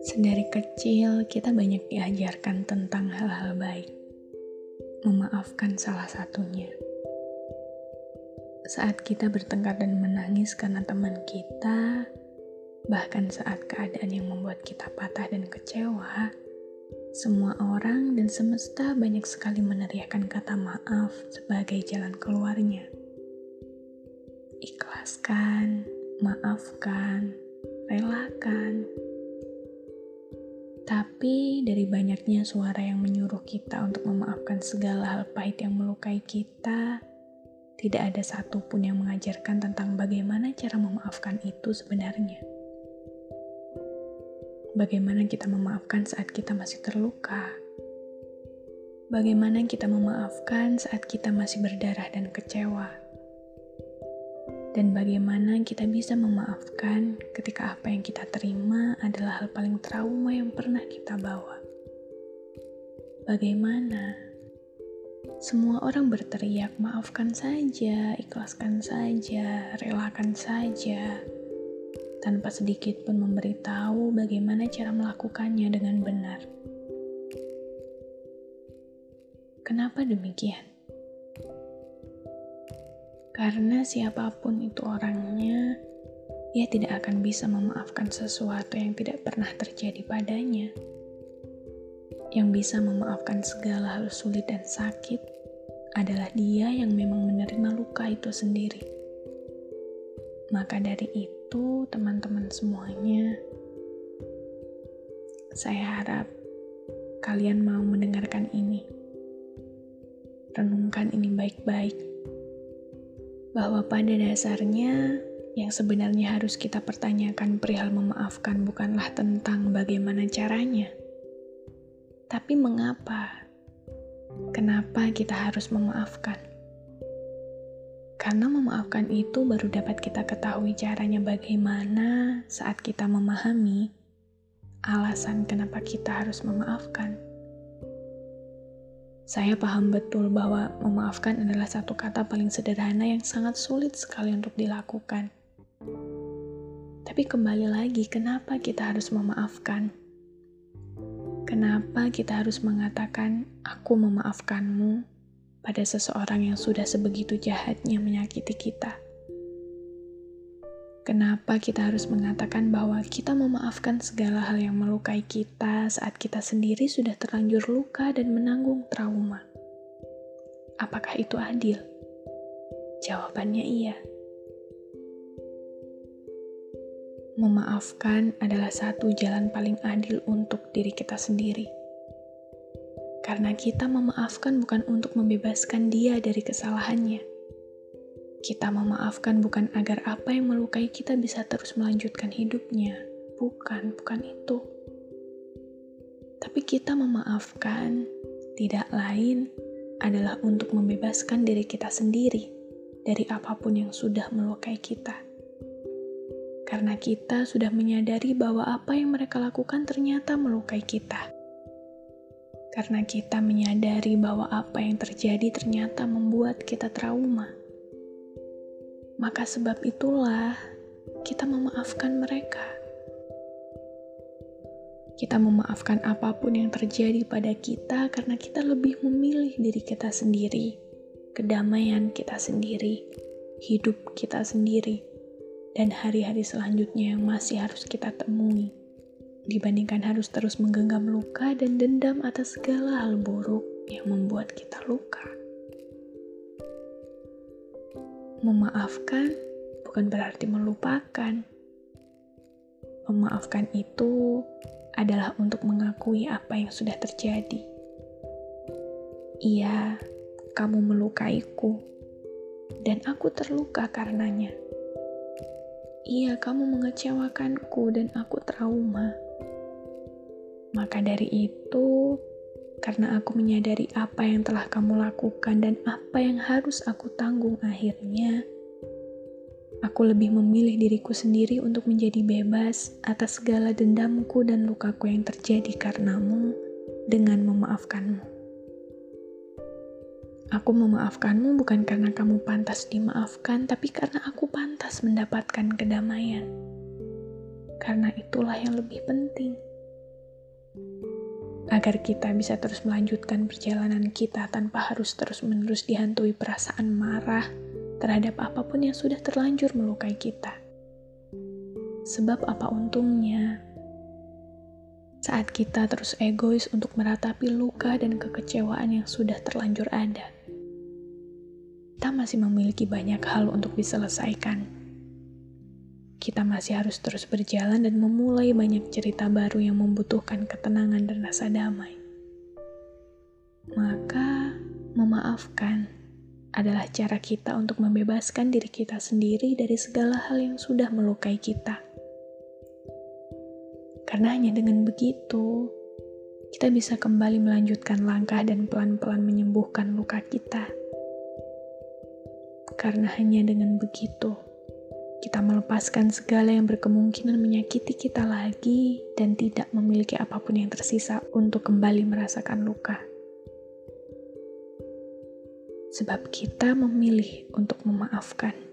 Sedari kecil, kita banyak diajarkan tentang hal-hal baik. Memaafkan salah satunya. Saat kita bertengkar dan menangis karena teman kita, bahkan saat keadaan yang membuat kita patah dan kecewa, semua orang dan semesta banyak sekali meneriakan kata maaf sebagai jalan keluarnya. Ikhlaskan, maafkan, relakan tapi dari banyaknya suara yang menyuruh kita untuk memaafkan segala hal pahit yang melukai kita, tidak ada satupun yang mengajarkan tentang bagaimana cara memaafkan itu sebenarnya. Bagaimana kita memaafkan saat kita masih terluka? Bagaimana kita memaafkan saat kita masih berdarah dan kecewa? Dan bagaimana kita bisa memaafkan ketika apa yang kita terima adalah hal paling trauma yang pernah kita bawa. Bagaimana semua orang berteriak, "Maafkan saja, ikhlaskan saja, relakan saja." tanpa sedikit pun memberitahu bagaimana cara melakukannya dengan benar. Kenapa demikian? Karena siapa pun itu orangnya, ia tidak akan bisa memaafkan sesuatu yang tidak pernah terjadi padanya. Yang bisa memaafkan segala hal sulit dan sakit adalah dia yang memang menerima luka itu sendiri. Maka dari itu, teman-teman semuanya, saya harap kalian mau mendengarkan ini. Renungkan ini baik-baik bahwa pada dasarnya yang sebenarnya harus kita pertanyakan perihal memaafkan bukanlah tentang bagaimana caranya, tapi mengapa. Kenapa kita harus memaafkan? Karena memaafkan itu baru dapat kita ketahui caranya bagaimana saat kita memahami alasan kenapa kita harus memaafkan. Saya paham betul bahwa memaafkan adalah satu kata paling sederhana yang sangat sulit sekali untuk dilakukan. Tapi kembali lagi, kenapa kita harus memaafkan? Kenapa kita harus mengatakan, "Aku memaafkanmu" pada seseorang yang sudah sebegitu jahatnya menyakiti kita? Kenapa kita harus mengatakan bahwa kita memaafkan segala hal yang melukai kita saat kita sendiri sudah terlanjur luka dan menanggung trauma? Apakah itu adil? Jawabannya iya. Memaafkan adalah satu jalan paling adil untuk diri kita sendiri. Karena kita memaafkan bukan untuk membebaskan dia dari kesalahannya kita memaafkan bukan agar apa yang melukai kita bisa terus melanjutkan hidupnya. Bukan, bukan itu. Tapi kita memaafkan tidak lain adalah untuk membebaskan diri kita sendiri dari apa pun yang sudah melukai kita. Karena kita sudah menyadari bahwa apa yang mereka lakukan ternyata melukai kita. Karena kita menyadari bahwa apa yang terjadi ternyata membuat kita trauma maka sebab itulah kita memaafkan mereka. Kita memaafkan apa pun yang terjadi pada kita karena kita lebih memilih diri kita sendiri, kedamaian kita sendiri, hidup kita sendiri, dan hari-hari selanjutnya yang masih harus kita temui, dibandingkan harus terus menggenggam luka dan dendam atas segala hal buruk yang membuat kita luka. Memaafkan bukan berarti melupakan. Memaafkan itu adalah untuk mengakui apa yang sudah terjadi. Iya, kamu melukaiku, dan aku terluka karenanya. Iya, kamu mengecewakanku, dan aku trauma. Maka dari itu, karena aku menyadari apa yang telah kamu lakukan dan apa yang harus aku tanggung akhirnya. Aku lebih memilih diriku sendiri untuk menjadi bebas atas segala dendamku dan lukaku yang terjadi karenamu dengan memaafkanmu. Aku memaafkanmu bukan karena kamu pantas dimaafkan, tapi karena aku pantas mendapatkan kedamaian. Karena itulah yang lebih penting. Agar kita bisa terus melanjutkan perjalanan kita tanpa harus terus-menerus dihantui perasaan marah terhadap apa pun yang sudah terlanjur melukai kita. Sebab apa untungnya saat kita terus egois untuk meratapi luka dan kekecewaan yang sudah terlanjur ada. Kita masih memiliki banyak hal untuk diselesaikan. Kita masih harus terus berjalan dan memulai banyak cerita baru yang membutuhkan ketenangan dan rasa damai. Maka, memaafkan adalah cara kita untuk membebaskan diri kita sendiri dari segala hal yang sudah melukai kita. Karena hanya dengan begitu, kita bisa kembali melanjutkan langkah dan pelan-pelan menyembuhkan luka kita. Karena hanya dengan begitu, kita melepaskan segala yang berkemungkinan menyakiti kita lagi dan tidak memiliki apa pun yang tersisa untuk kembali merasakan luka. Sebab kita memilih untuk memaafkan.